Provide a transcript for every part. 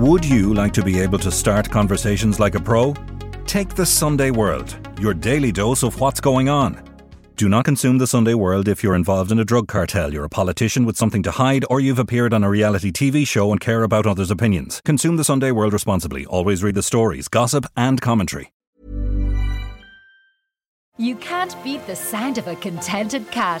Would you like to be able to start conversations like a pro? Take the Sunday World, your daily dose of what's going on. Do not consume the Sunday World if you're involved in a drug cartel, you're a politician with something to hide, or you've appeared on a reality TV show and care about others' opinions. Consume the Sunday World responsibly. Always read the stories, gossip, and commentary. You can't beat the sound of a contented cat.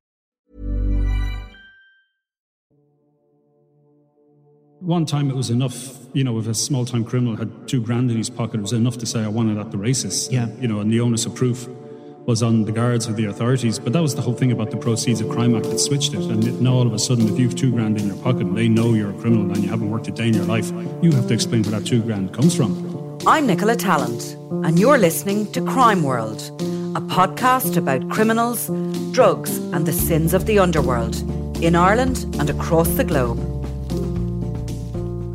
One time it was enough, you know, if a small time criminal had two grand in his pocket, it was enough to say, I want it at the races. Yeah. You know, and the onus of proof was on the guards or the authorities. But that was the whole thing about the Proceeds of Crime Act that switched it. And now all of a sudden, if you've two grand in your pocket and they know you're a criminal and you haven't worked a day in your life, you have to explain where that two grand comes from. I'm Nicola Tallant, and you're listening to Crime World, a podcast about criminals, drugs, and the sins of the underworld in Ireland and across the globe.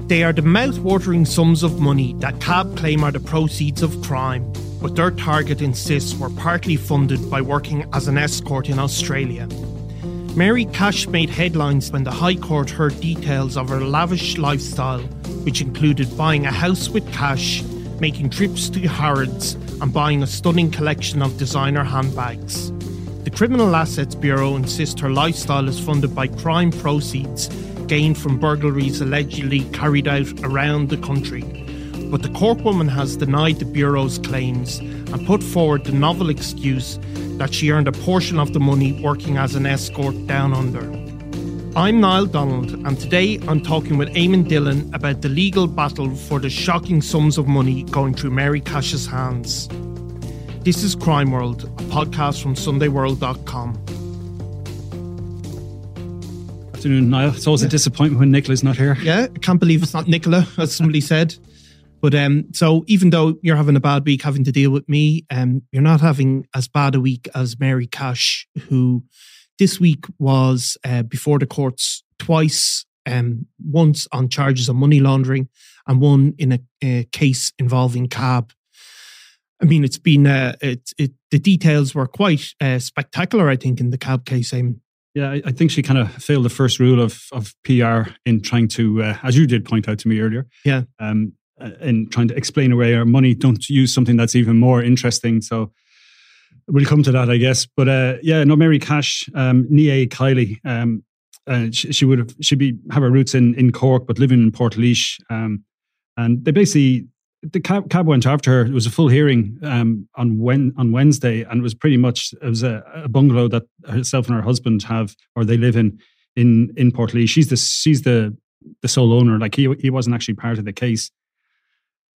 They are the mouth-watering sums of money that CAB claim are the proceeds of crime, but their target insists were partly funded by working as an escort in Australia. Mary Cash made headlines when the High Court heard details of her lavish lifestyle, which included buying a house with cash, making trips to Harrods, and buying a stunning collection of designer handbags. The Criminal Assets Bureau insists her lifestyle is funded by crime proceeds gained from burglaries allegedly carried out around the country. But the Cork woman has denied the Bureau's claims and put forward the novel excuse that she earned a portion of the money working as an escort down under. I'm Niall Donald, and today I'm talking with Eamon Dillon about the legal battle for the shocking sums of money going through Mary Cash's hands. This is Crime World, a podcast from SundayWorld.com afternoon, Niall. It's always a disappointment when Nicola's not here. Yeah, I can't believe it's not Nicola, as somebody said. But um, so even though you're having a bad week having to deal with me, um, you're not having as bad a week as Mary Cash, who this week was uh, before the courts twice, um, once on charges of money laundering and one in a, a case involving cab. I mean, it's been uh, it, it the details were quite uh, spectacular. I think in the cab case, Eamon. Yeah, I, I think she kind of failed the first rule of of PR in trying to, uh, as you did point out to me earlier. Yeah. Um, uh, in trying to explain away our money, don't use something that's even more interesting. So we'll come to that, I guess. But uh, yeah, no, Mary Cash, um, Nie Kiely, um, uh, she, she, would have she'd be have her roots in in Cork, but living in Portlaoise. Um, and they basically the cab, cab went after her. It was a full hearing um, on when on Wednesday, and it was pretty much it was a, a, bungalow that herself and her husband have, or they live in in in Portlaoise. She's the she's the the sole owner. Like he he wasn't actually part of the case,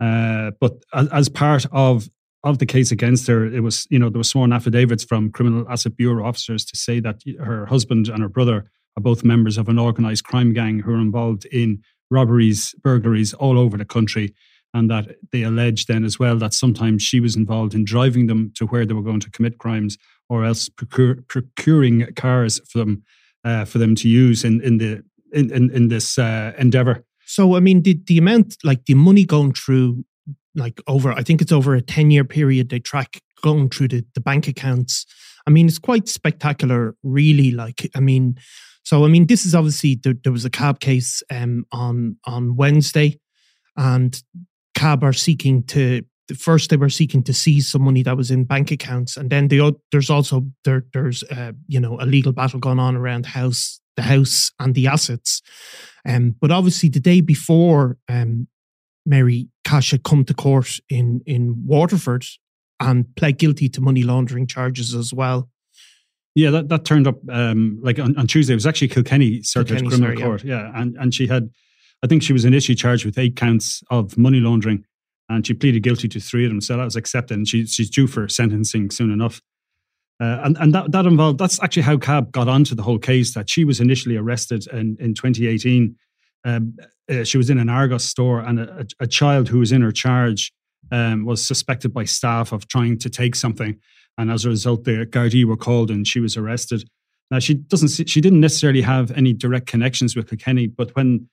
uh, but as, as part of of the case against her, it was you know there were sworn affidavits from criminal asset bureau officers to say that her husband and her brother are both members of an organized crime gang who are involved in robberies, burglaries all over the country and that they allege then as well that sometimes she was involved in driving them to where they were going to commit crimes or else procure, procuring cars for them uh, for them to use in in the in in, in this uh, endeavor. So i mean the, the amount like the money going through like over i think it's over a 10 year period they track going through the, the bank accounts. I mean it's quite spectacular really like i mean so i mean this is obviously there, there was a cab case um on on wednesday and CAB are seeking to first they were seeking to seize some money that was in bank accounts, and then the, there's also there, there's uh, you know a legal battle going on around house the house and the assets. Um, but obviously, the day before um, Mary Cash had come to court in in Waterford and pled guilty to money laundering charges as well. Yeah, that, that turned up um, like on, on Tuesday. It was actually Kilkenny Circuit Kilkenny, Criminal sorry, yeah. Court. Yeah. And, and she had, I think she was initially charged with eight counts of money laundering and she pleaded guilty to three of them. So that was accepted and she, she's due for sentencing soon enough. Uh, and and that, that involved, that's actually how CAB got onto the whole case that she was initially arrested in, in 2018. Um, uh, she was in an Argos store and a, a, a child who was in her charge um, was suspected by staff of trying to take something. And as a result, the Gardaí were called and she was arrested. Now she doesn't, she didn't necessarily have any direct connections with Kilkenny, but when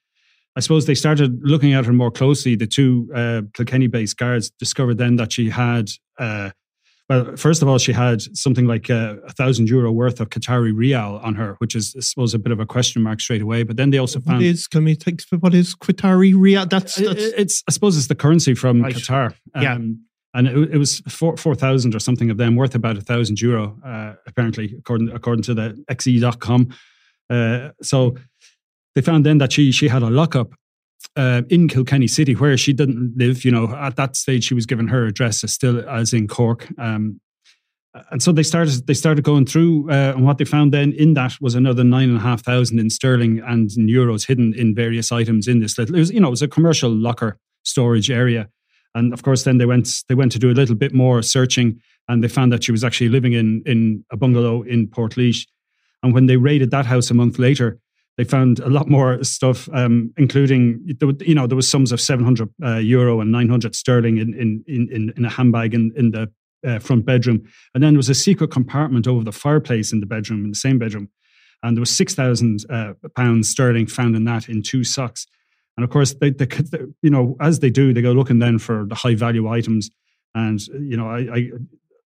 I suppose they started looking at her more closely, the two uh, Kilkenny-based guards discovered then that she had, uh, well, first of all, she had something like uh, a thousand euro worth of Qatari rial on her, which is, I suppose, a bit of a question mark straight away. But then they also What found is, can we take, what is Qatari rial? That's, that's it's I suppose it's the currency from Right. Qatar. Yeah. Um, and it, it was four four thousand or something of them worth about a thousand euro, uh, apparently according according to the xe.com. Uh, so they found then that she she had a lockup uh, in Kilkenny City where she didn't live. You know, at that stage she was given her address as still as in Cork. Um, and so they started they started going through uh, and what they found then in that was another nine and a half thousand in sterling and in euros hidden in various items in this little it was you know it was a commercial locker storage area and of course then they went they went to do a little bit more searching and they found that she was actually living in in a bungalow in Port and when they raided that house a month later they found a lot more stuff, um, including you know there was sums of seven hundred uh, euro and nine hundred sterling in in in in a handbag in in the uh, front bedroom, and then there was a secret compartment over the fireplace in the bedroom in the same bedroom, and there was six thousand uh, pounds sterling found in that in two socks, and of course they, they, they you know as they do they go looking then for the high value items, and you know I. I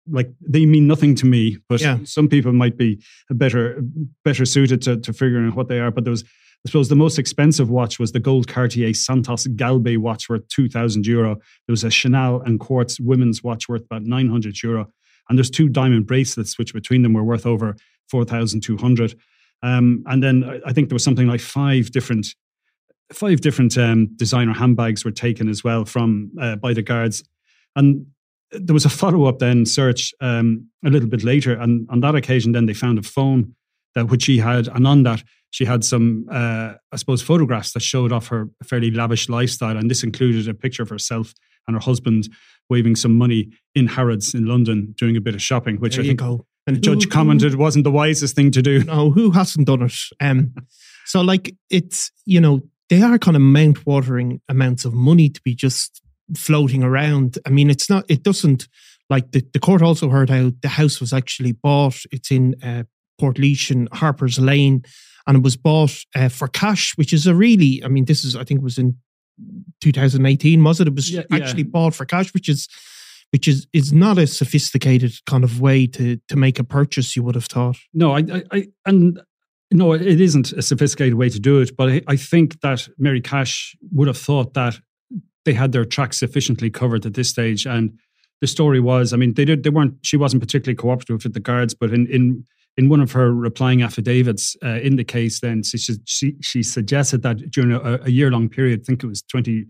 like they mean nothing to me, but Yeah. some people might be better better suited to, to figuring out what they are. But there was, I suppose, the most expensive watch was the gold Cartier Santos Galbe watch worth two thousand euro. There was a Chanel and Quartz women's watch worth about nine hundred euro, and there's two diamond bracelets which between them were worth over four thousand two hundred. Um, and then I- I think there was something like five different five different um, designer handbags were taken as well from uh, by the guards, and there was a follow up then search um, a little bit later, and on that occasion, then they found a phone that which she had, and on that she had some, uh, I suppose, photographs that showed off her fairly lavish lifestyle, and this included a picture of herself and her husband waving some money in Harrods in London doing a bit of shopping, which there I think go. the judge commented wasn't the wisest thing to do. No, who hasn't done it? Um, so like it's you know they are kind of mount watering amounts of money to be just floating around. I mean, it's not. It doesn't like the, the court also heard how the house was actually bought. It's in uh, Port and Harper's Lane, and it was bought uh, for cash, which is a really. I mean, this is I think it was in 2018. Was it? It was Yeah, yeah. actually bought for cash, which is. Which is is not a sophisticated kind of way to to make a purchase. You would have thought. No, I, I, I and no, it isn't a sophisticated way to do it. But I, I think that Mary Cash would have thought that they had their tracks sufficiently covered at this stage. And the story was, I mean, they did, they weren't. She wasn't particularly cooperative with the guards, but in in in one of her replying affidavits uh, in the case, then she she, she suggested that during a, a year long period, I think it was 20,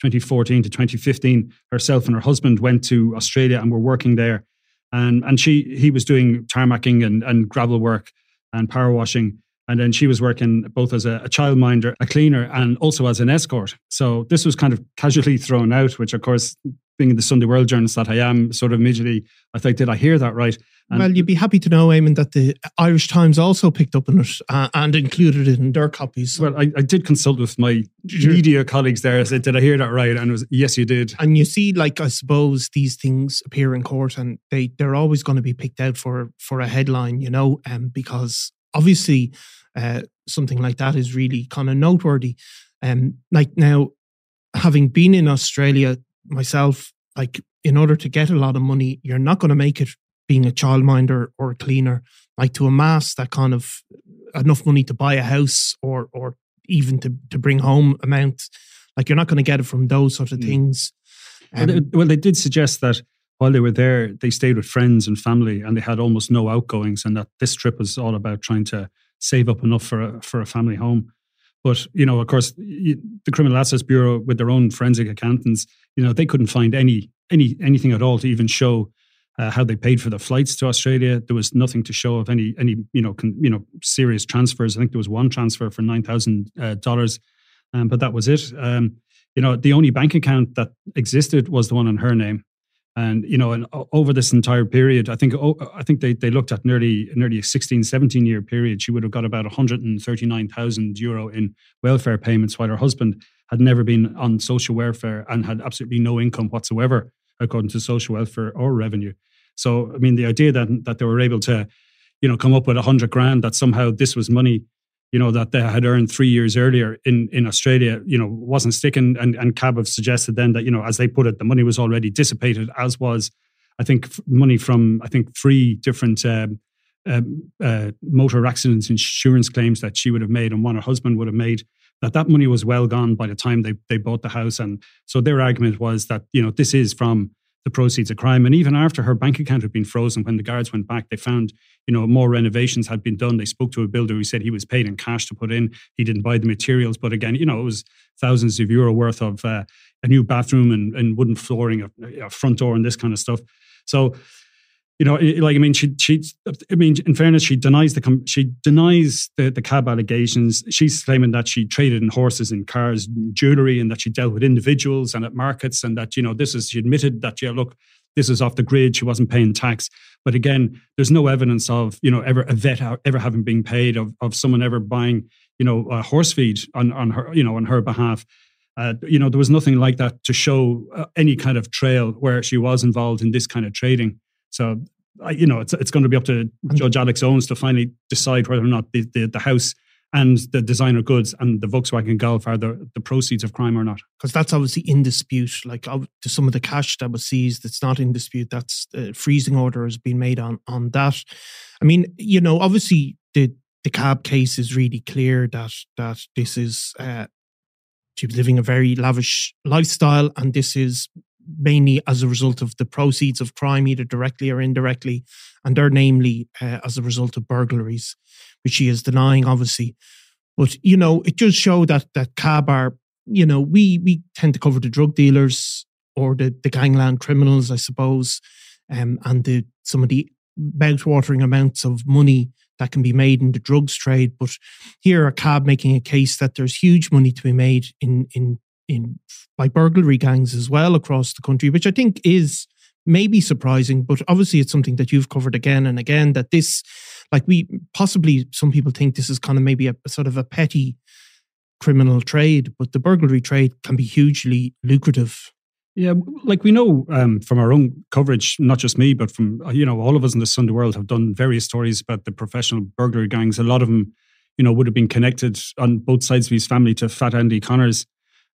2014 to 2015, herself and her husband went to Australia and were working there. And, and she he was doing tarmacking and, and gravel work and power washing. And then she was working both as a, a childminder, a cleaner, and also as an escort. So this was kind of casually thrown out, which of course, being the Sunday World journalist that I am, sort of immediately I thought, did I hear that right? And- well, you'd be happy to know, Eamon, that the Irish Times also picked up on it uh, and included it in their copies. Well, I, I did consult with my media colleagues there. I said, did I hear that right? And it was, yes, you did. and you see, like I suppose these things appear in court, and they they're always going to be picked out for for a headline, you know, um, because obviously uh, something like that is really kind of noteworthy. Um, like now, having been in Australia myself, like in order to get a lot of money, you're not going to make it being a childminder or a cleaner. Like to amass that kind of enough money to buy a house or or even to to bring home amount, like you're not going to get it from those sort of Mm. things. Well, they, Um, well, they did suggest that while they were there, they stayed with friends and family, and they had almost no outgoings, and that this trip was all about trying to save up enough for a, for a family home. But you know, of course, the Criminal Assets Bureau, with their own forensic accountants, you know, they couldn't find any any anything at all to even show uh, how they paid for the flights to Australia. There was nothing to show of any any you know con, you know serious transfers. I think there was one transfer for nine thousand uh, dollars, um, but that was it. Um, you know, the only bank account that existed was the one in her name. And you know, and over this entire period, I think oh, I think they, they looked at nearly nearly a 16, 17 year period. She would have got about 139,000 euro in welfare payments, while her husband had never been on social welfare and had absolutely no income whatsoever, according to social welfare or revenue. So, I mean, the idea that that they were able to, you know, come up with a hundred grand that somehow this was money you know, that they had earned three years earlier in, in Australia, you know, wasn't sticking. And, and CAB have suggested then that, you know, as they put it, the money was already dissipated, as was, I think, money from, I think, three different um, um, uh, motor accidents insurance claims that she would have made and one her husband would have made that that money was well gone by the time they, they bought the house and so their argument was that you know this is from the proceeds of crime. And even after her bank account had been frozen, when the guards went back, they found, you know, more renovations had been done. They spoke to a builder who said he was paid in cash to put in. He didn't buy the materials. But again, you know, it was thousands of euro worth of uh, a new bathroom and, and wooden flooring, a, a front door and this kind of stuff. So you know, like I mean, she she. I mean, in fairness, she denies the she denies the the CAB allegations. She's claiming that she traded in horses and cars, jewelry, and that she dealt with individuals and at markets, and that you know this is. She admitted that yeah, look, this is off the grid. She wasn't paying tax, but again, there's no evidence of you know ever a vet ever having been paid of of someone ever buying you know a horse feed on on her you know on her behalf. Uh, you know, there was nothing like that to show uh, any kind of trail where she was involved in this kind of trading. So, I, you know, it's it's going to be up to Judge Alex Owens to finally decide whether or not the, the, the house and the designer goods and the Volkswagen Golf are the, the proceeds of crime or not. Because that's obviously in dispute. Like to some of the cash that was seized, it's not in dispute. That's uh, freezing order has been made on on that. I mean, you know, obviously the the CAB case is really clear that that this is uh, she was living a very lavish lifestyle, and this is mainly as a result of the proceeds of crime, either directly or indirectly, and they're namely uh, as a result of burglaries, which she is denying, obviously. But you know, it does show that that CAB are, you know, we we tend to cover the drug dealers or the the gangland criminals, I suppose, um, and the some of the mouth-watering amounts of money that can be made in the drugs trade. But here, a CAB making a case that there's huge money to be made in in in by burglary gangs as well across the country, which I think is maybe surprising, but obviously it's something that you've covered again and again. That this, like we possibly some people think this is kind of maybe a, a sort of a petty criminal trade, but the burglary trade can be hugely lucrative. Yeah, like we know um, from our own coverage, not just me, but from you know all of us in the Sunday world have done various stories about the professional burglary gangs. A lot of them, you know, would have been connected on both sides of his family to Fat Andy Connors,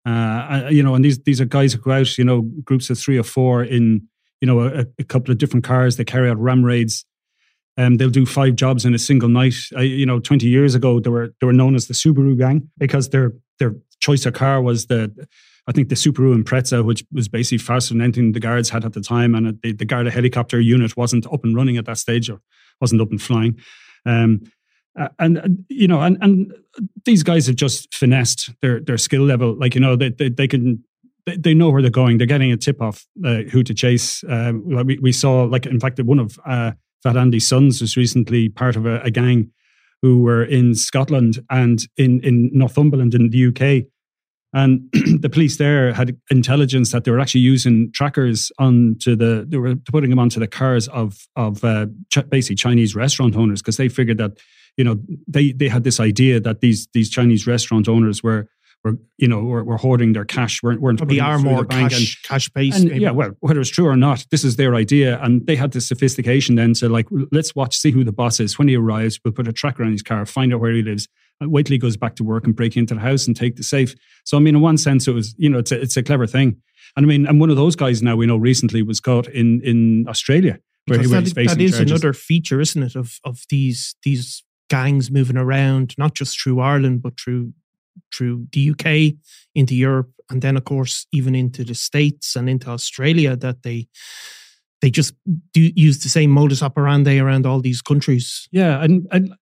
uh, you know, and these these are guys who go out, you know, groups of three or four in, you know, a, a couple of different cars. They carry out ram raids. Um, they'll do five jobs in a single night. You know, twenty years ago, they were they were known as the Subaru Gang because their their choice of car was the, I think the Subaru Impreza, which was basically faster than anything the guards had at the time, and the, the Garda helicopter unit wasn't up and running at that stage or wasn't up and flying. Um, uh, and uh, you know, and and these guys have just finessed their their skill level. Like you know, they they, they can they, know where they're going. They're getting a tip off uh, who to chase. Uh, we we saw like in fact one of uh, Fat Andy's sons was recently part of a, a gang who were in Scotland and in in Northumberland in the UK. And the police there had intelligence that they were actually using trackers onto the they were putting them onto the cars of of uh, ch- basically Chinese restaurant owners because they figured that you know, they they had this idea that these these Chinese restaurant owners were were you know were, were hoarding their cash weren't weren't probably are more cash and, cash based. And, yeah, well, whether it's true or not, this is their idea, and they had the sophistication then to like let's watch, see who the boss is when he arrives. We'll put a tracker on his car, find out where he lives. Wait till he goes back to work and break into the house and take the safe. So I mean, in one sense, it was you know it's a, it's a clever thing. And I mean, and one of those guys now we know recently was caught in in Australia. Where he, that, that is charges. another feature, isn't it, of of these these gangs moving around, not just through Ireland, but through through the UK into Europe, and then of course even into the States and into Australia. That they they just do use the same modus operandi around all these countries. Yeah, and and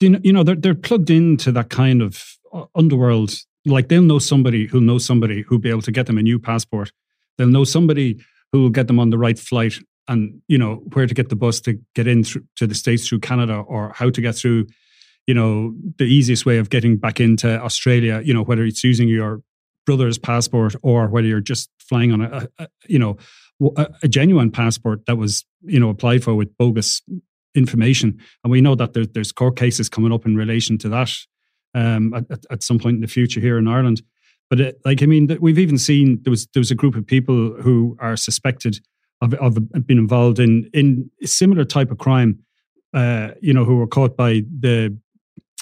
you know they're they're plugged into that kind of uh, underworld, like they'll know somebody who'll know somebody who'll be able to get them a new passport. They'll know somebody who will get them on the right flight and you know where to get the bus to get in through, to the states through Canada or how to get through. You know the easiest way of getting back into Australia. You know whether it's using your brother's passport or whether you're just flying on a, a you know a, a genuine passport that was you know applied for with bogus information. And we know that there, there's court cases coming up in relation to that um, at, at, some point in the future here in Ireland. But it, like, I mean, we've even seen there was there was a group of people who are suspected of, of being involved in in a similar type of crime. Uh, you know, who were caught by the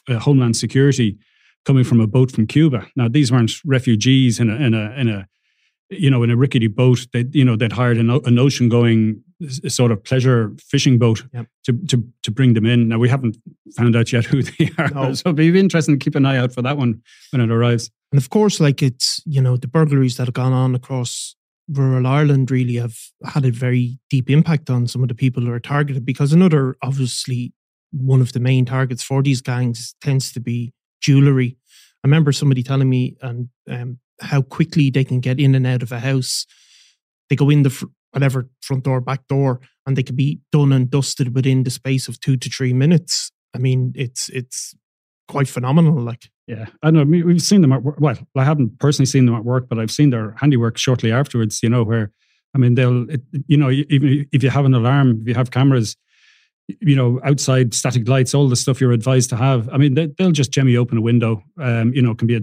uh, Homeland Security coming from a boat from Cuba. Now, these weren't refugees in a in a in a you know in a rickety boat. They you know they'd hired an, an ocean going sort of pleasure fishing boat yep. to, to to bring them in. Now we haven't found out yet who they are, no. so it'll be interesting to keep an eye out for that one when it arrives. And of course, like it's you know the burglaries that have gone on across rural Ireland really have had a very deep impact on some of the people who are targeted because another obviously one of the main targets for these gangs tends to be jewelry. I remember somebody telling me and um, how quickly they can get in and out of a house. They go in the fr- whatever front door, back door, and they could be done and dusted within the space of two to three minutes. I mean, it's it's quite phenomenal. Like, yeah, I know. We've seen them at work. Well, I haven't personally seen them at work, but I've seen their handiwork shortly afterwards. You know, where I mean, they'll, it, you know, even if you have an alarm, if you have cameras, you know, outside static lights, all the stuff you're advised to have. I mean, they, will just jemmy open a window. Um, you know, it can be a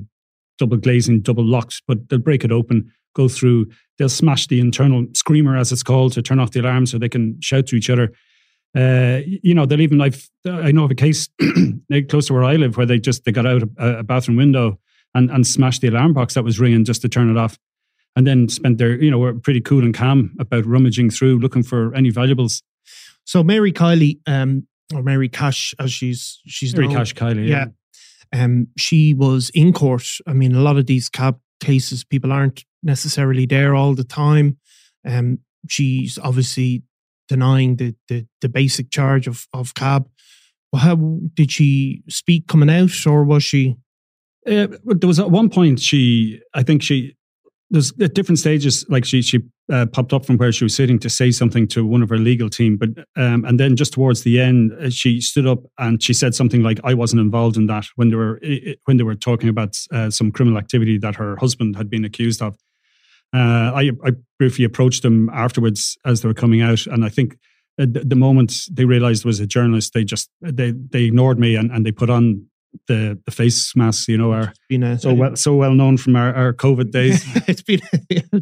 double glazing, double locked, but they'll break it open, go through, they'll smash the internal screamer, as it's called, to turn off the alarm so they can shout to each other. Uh, you know, they'll even, I've, I know of a case close to where I live where they just, they got out a, a bathroom window and, and smashed the alarm box that was ringing just to turn it off. And then spent their, you know, were pretty cool and calm about rummaging through, looking for any valuables. So Mary Kiely, um, or Mary Cash, as she's she's Mary known, Cash Kiely, yeah. yeah. Um, she was in court. I mean, a lot of these cab cases, people aren't necessarily there all the time. Um, she's obviously denying the, the the basic charge of of cab. Well, how did she speak coming out, or was she? Uh, there was at one point she, I think she there's at different stages like she she uh, popped up from where she was sitting to say something to one of her legal team but um, and then just towards the end uh, she stood up and she said something like i wasn't involved in that when they were when they were talking about uh, some criminal activity that her husband had been accused of uh, I, I briefly approached them afterwards as they were coming out and i think the, the moment they realized was a journalist they just they they ignored me and, and they put on the the face masks, you know, are a, so well so well known from our, our COVID days. it's been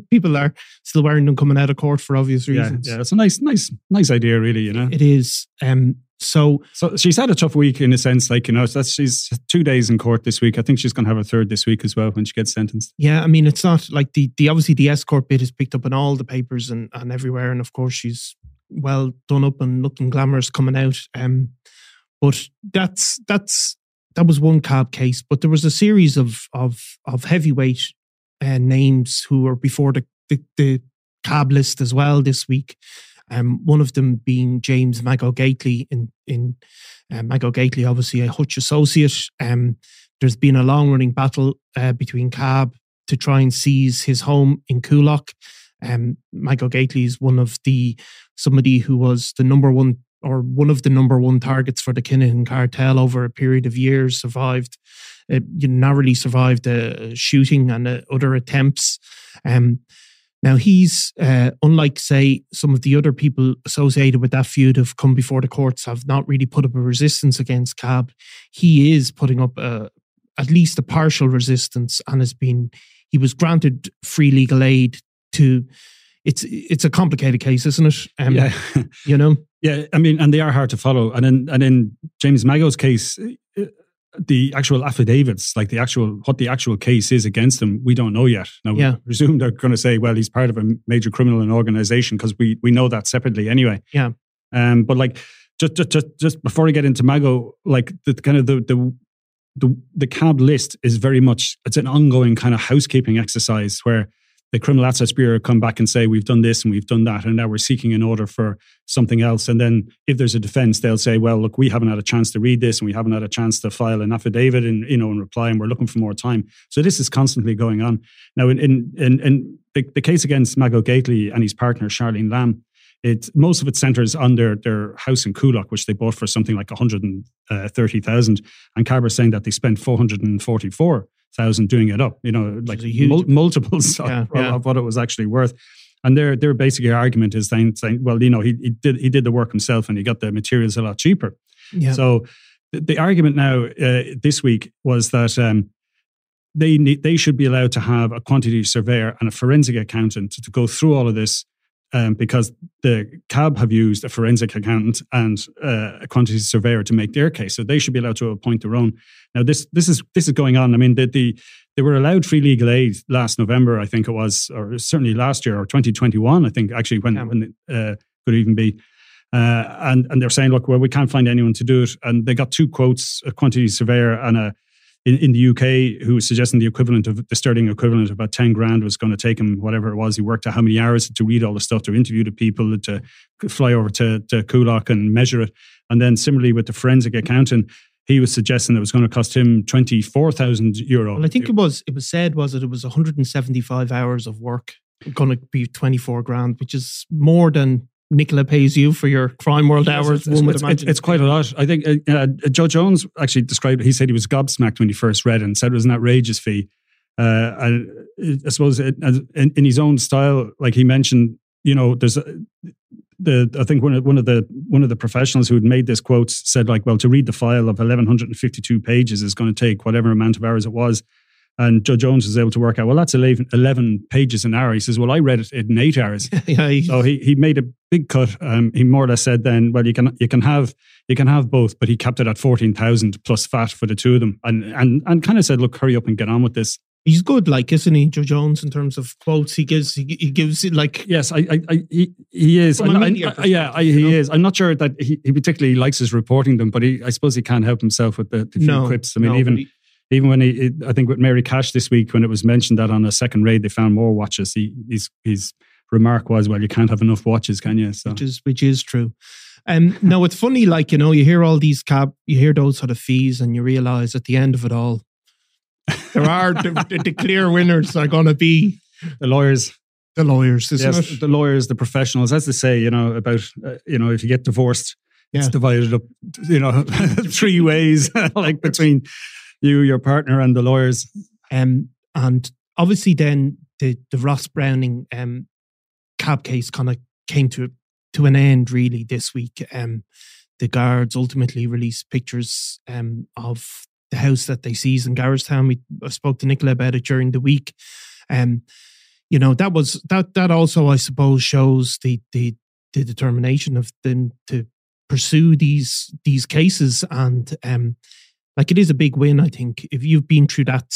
people are still wearing them coming out of court for obvious reasons. Yeah, yeah, it's a nice, nice, nice idea, really. You know, it is. Um, so so she's had a tough week in a sense, like you know, that's she's two days in court this week. I think she's going to have a third this week as well when she gets sentenced. Yeah, I mean, it's not like the the obviously the escort bit is picked up in all the papers and and everywhere, and of course she's well done up and looking glamorous coming out. Um, but that's that's that was one cab case, but there was a series of of of heavyweight uh, names who were before the, the, the cab list as well this week. Um, one of them being James Mago Gately in in uh, Mago Gately, obviously a Hutch associate. Um, there's been a long running battle uh, between Cab to try and seize his home in Coolock. Um, Mago Gately is one of the somebody who was the number one or one of the number one targets for the Kinahan cartel over a period of years, survived, uh, narrowly survived a shooting and uh, other attempts. Um, now he's uh, unlike, say, some of the other people associated with that feud have come before the courts have not really put up a resistance against Cab. He is putting up a, uh, at least a partial resistance and has been. He was granted free legal aid to it's it's a complicated case, isn't it? Um, yeah, you know. Yeah, I mean, and they are hard to follow. And in and in James Mago's case, uh, the actual affidavits, like the actual what the actual case is against him, we don't know yet. Now, yeah. we presume they're going to say, well, he's part of a major criminal organization because we we know that separately anyway. Yeah. Um, but like just just just, just before I get into Mago, like the kind of the the the the cab list is very much it's an ongoing kind of housekeeping exercise where the Criminal Assets Bureau come back and say, we've done this and we've done that, and now we're seeking an order for something else. And then if there's a defense, they'll say, well, look, we haven't had a chance to read this and we haven't had a chance to file an affidavit and, you know, in reply, and we're looking for more time. So this is constantly going on. Now, in, in, in, in the, the case against Mago Gately and his partner, Charlene Lamb, it most of it centers on their, their house in Coolock, which they bought for something like 130,000. And Carver saying that they spent 444 thousand doing it up. You know, like mul- multiples yeah, of, yeah. of, what it was actually worth. And their their basic argument is saying, saying well, you know, he, he did he did the work himself and he got the materials a lot cheaper. Yeah. So the, the argument now uh, this week was that um, they need, they should be allowed to have a quantity surveyor and a forensic accountant to, to go through all of this um, because the CAB have used a forensic accountant and uh, a quantity surveyor to make their case, so they should be allowed to appoint their own. Now, this this is this is going on. I mean, the, the they were allowed free legal aid last November, I think it was, or certainly last year or 2021, I think actually when yeah. when it uh, could even be. Uh, and and they're saying, look, well, we can't find anyone to do it, and they got two quotes: a quantity surveyor and a in, in the UK who was suggesting the equivalent of the sterling equivalent of about 10 grand was going to take him whatever it was. He worked out how many hours to read all the stuff, to interview the people, to fly over to, to Coolock and measure it. And then similarly with the forensic accountant, he was suggesting it was going to cost him 24,000 euro. I think it was, it was said was that it was 175 hours of work going to be 24 grand, which is more than Nicola pays you for your crime world yes, hours. It's, it's, it's, it's, quite a lot. I think uh, uh, Judge Owens actually described it. He said he was gobsmacked when he first read it and said it was an outrageous fee. Uh, and I suppose it, in, in, his own style, like he mentioned, you know, there's a, the I think one of one of the one of the professionals who had made this quote said like, well, to read the file of 1152 pages is going to take whatever amount of hours it was. And Judge Owens was able to work out, well, that's 11, 11 pages an hour. He says, well, I read it in eight hours. yeah, so he, he made a big cut. Um, he more or less said then, well, you can you can have you can have both, but he kept it at 14,000 plus VAT for the two of them. And, and, and kind of said, look, hurry up and get on with this. He's good, like isn't he, Judge Owens, in terms of quotes? He gives, he, he gives it like yes, I, I, I he, he is. I, I, yeah, I, he know? is. I'm not sure that he, he particularly likes his reporting them, but he, I suppose he can't help himself with the, the few no, quips. I mean, no, even he, even when he, I think with Mary Cash this week, when it was mentioned that on a second raid they found more watches, he, his his remark was, "Well, you can't have enough watches, can you?" So. Which is which is true. Um, no, it's funny, like you know, you hear all these cab, you hear those sort of fees, and you realize at the end of it all, there are the, the, clear winners are going to be the lawyers. The lawyers, yes, it? the lawyers, the professionals. As they say, you know about uh, you know if you get divorced, yeah. it's divided up, you know, three ways, like between you, your partner, and the lawyers. Um, and obviously, then the the Ross Browning um, cab case kind of came to to an end really this week. Um, the guards ultimately released pictures um, of the house that they seized in Garrettstown. We spoke to Nicola about it during the week. Um, you know that was that that also I suppose shows the the the determination of them to pursue these these cases and um like it is a big win. I think if you've been through that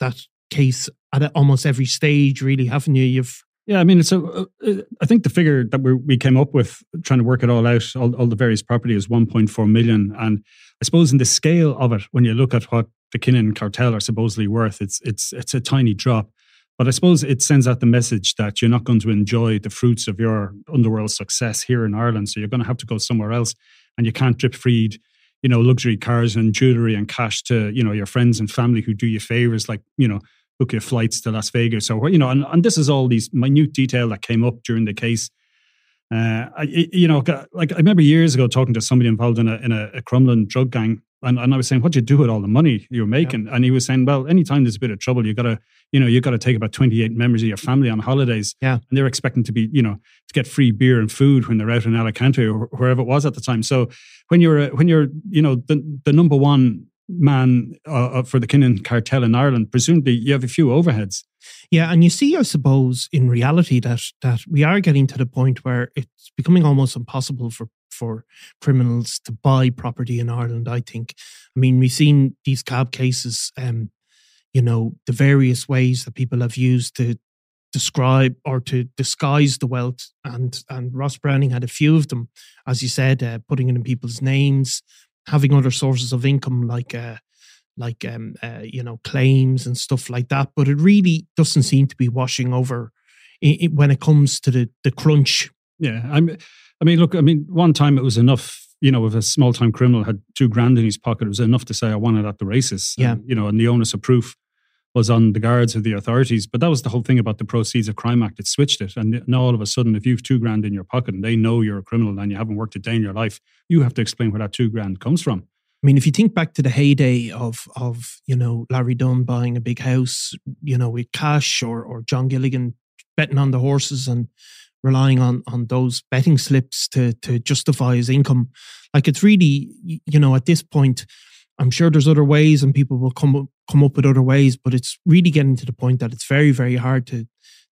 that case at almost every stage, really, haven't you? You've yeah, I mean, it's a. Uh, uh, I think the figure that we we came up with trying to work it all out, all, all the various property is 1.4 million, and I suppose in the scale of it, when you look at what the Kinahan cartel are supposedly worth, it's it's it's a tiny drop. But I suppose it sends out the message that you're not going to enjoy the fruits of your underworld success here in Ireland. So you're going to have to go somewhere else, and you can't drip feed you know, luxury cars and jewelry and cash to, you know, your friends and family who do you favors, like, you know, book your flights to Las Vegas or, you know, and, and this is all these minute detail that came up during the case. Uh, I, you know, like I remember years ago talking to somebody involved in a, in a, a Crumlin drug gang and, and I was saying, what do you do with all the money you're making? Yeah. And he was saying, well, anytime there's a bit of trouble, you gotta, you know, you gotta take about 28 members of your family on holidays. Yeah. And they're expecting to be, you know, to get free beer and food when they're out in Alicante or wherever it was at the time. So when you're, when you're, you know, the, the number one man uh, uh for the Kinahan cartel in Ireland, presumably you have a few overheads. Yeah, and you see, I suppose, in reality, that that we are getting to the point where it's becoming almost impossible for for criminals to buy property in Ireland. I think. I mean, we've seen these cab cases. Um, you know, the various ways that people have used to describe or to disguise the wealth, and and Ross Browning had a few of them, as you said, uh, putting it in people's names, having other sources of income like. Uh, like um, uh, you know claims and stuff like that, but it really doesn't seem to be washing over when it comes to the the crunch. Yeah, I'm. I mean, look. I mean, one time it was enough. You know, if a small time criminal had two grand in his pocket, it was enough to say, "I want it at the races." Yeah. And, you know, and the onus of proof was on the guards of the authorities. But that was the whole thing about the Proceeds of Crime Act. It switched it. And now all of a sudden, if you've two grand in your pocket and they know you're a criminal and you haven't worked a day in your life, you have to explain where that two grand comes from. I mean, if you think back to the heyday of of you know Larry Dunne buying a big house, you know, with cash, or or John Gilligan betting on the horses and relying on on those betting slips to to justify his income, like it's really you know at this point, I'm sure there's other ways and people will come come up with other ways, but it's really getting to the point that it's very very hard to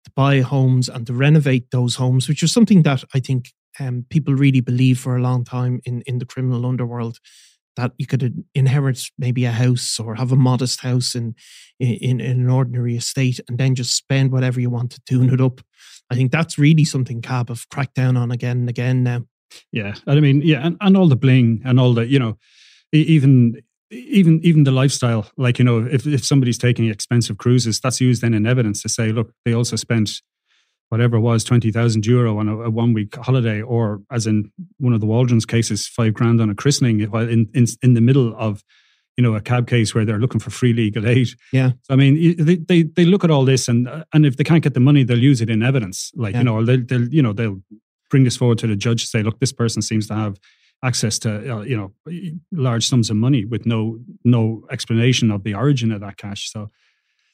to buy homes and to renovate those homes, which is something that I think um, people really believe for a long time in in the criminal underworld that you could inherit maybe a house or have a modest house in, in, in an ordinary estate and then just spend whatever you want to tune it up. I think that's really something CAB have cracked down on again and again now. Yeah, I mean, yeah, and, and all the bling and all the, you know, even even even the lifestyle. Like you know, if if somebody's taking expensive cruises, that's used then in evidence to say, look, they also spent whatever it was, 20,000 euro on a, a, one week holiday, or as in one of the Waldron's cases, five grand on a christening while in, in, in the middle of, you know, a CAB case where they're looking for free legal aid. Yeah. So, I mean, they, they, they look at all this and, and if they can't get the money, they'll use it in evidence. Like, yeah. you know, they'll, they'll, you know, they'll bring this forward to the judge say, look, this person seems to have access to, uh, you know, large sums of money with no, no explanation of the origin of that cash. So,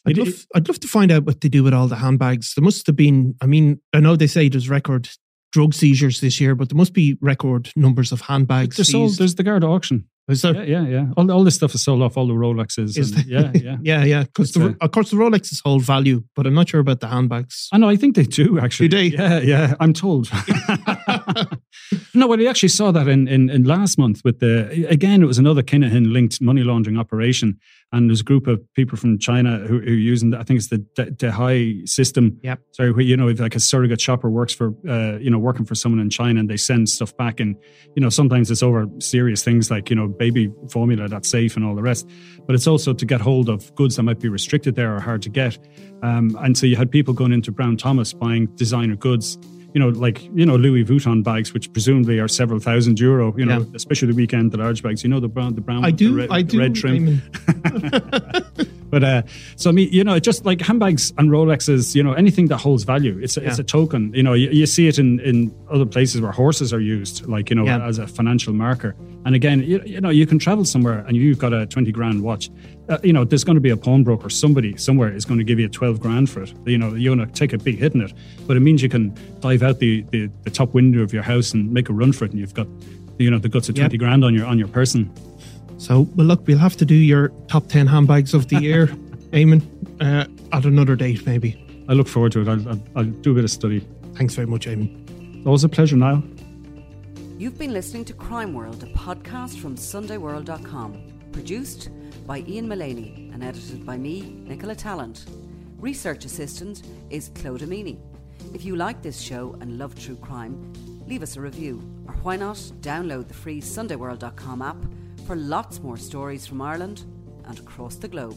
I'd love, it, I'd love to find out what they do with all the handbags. There must have been, I mean, I know they say there's record drug seizures this year, but there must be record numbers of handbags. There's, sold, there's the Garda auction. Is there? Yeah, yeah, yeah. All, all this stuff is sold off, all the Rolexes. Is and, yeah, yeah. yeah, yeah. Because, of course, the Rolexes hold value, but I'm not sure about the handbags. I know, I think they do, actually. Do they? Yeah, yeah, I'm told. no, well, we actually saw that in, in, in last month with the, again, it was another Kinahan linked money laundering operation. And there's a group of people from China who, who are using, I think it's the daigou system. Yep. Sorry, where, you know, if like a surrogate shopper works for, uh, you know, working for someone in China and they send stuff back. And, you know, sometimes it's over serious things like, you know, baby formula that's safe and all the rest. But it's also to get hold of goods that might be restricted there or hard to get. Um, and so you had people going into Brown Thomas buying designer goods you know, like you know Louis Vuitton bags, which presumably are several thousand euro. You know, yeah. especially the weekend, the large bags. You know the brown, the brown. I do. The red, I do. Red trim. but uh, so I mean, you know, just like handbags and Rolexes, you know, anything that holds value, it's a, yeah. it's a token. You know, you, you, see it in in other places where horses are used, like you know, yeah. as a financial marker. And again, you, you know, you can travel somewhere and you've got a twenty grand watch uh, you know, there's going to be a pawnbroker, somebody somewhere is going to give you 12 grand for it. You know, you're going to take a big hit in it, but it means you can dive out the, the, the top window of your house and make a run for it, and you've got, you know, the guts of 20 yep. grand on your on your person. So, well, look, we'll have to do your top 10 handbags of the year, Eamon, uh, at another date, maybe. I look forward to it. I'll, I'll, I'll do a bit of study. Thanks very much, Eamon. Always a pleasure, Niall. You've been listening to Crime World, a podcast from SundayWorld.com, produced by Ian Mullaney and edited by me, Nicola Tallant. Research assistant is Claude Amini. If you like this show and love true crime, leave us a review, or why not download the free SundayWorld.com app for lots more stories from Ireland and across the globe.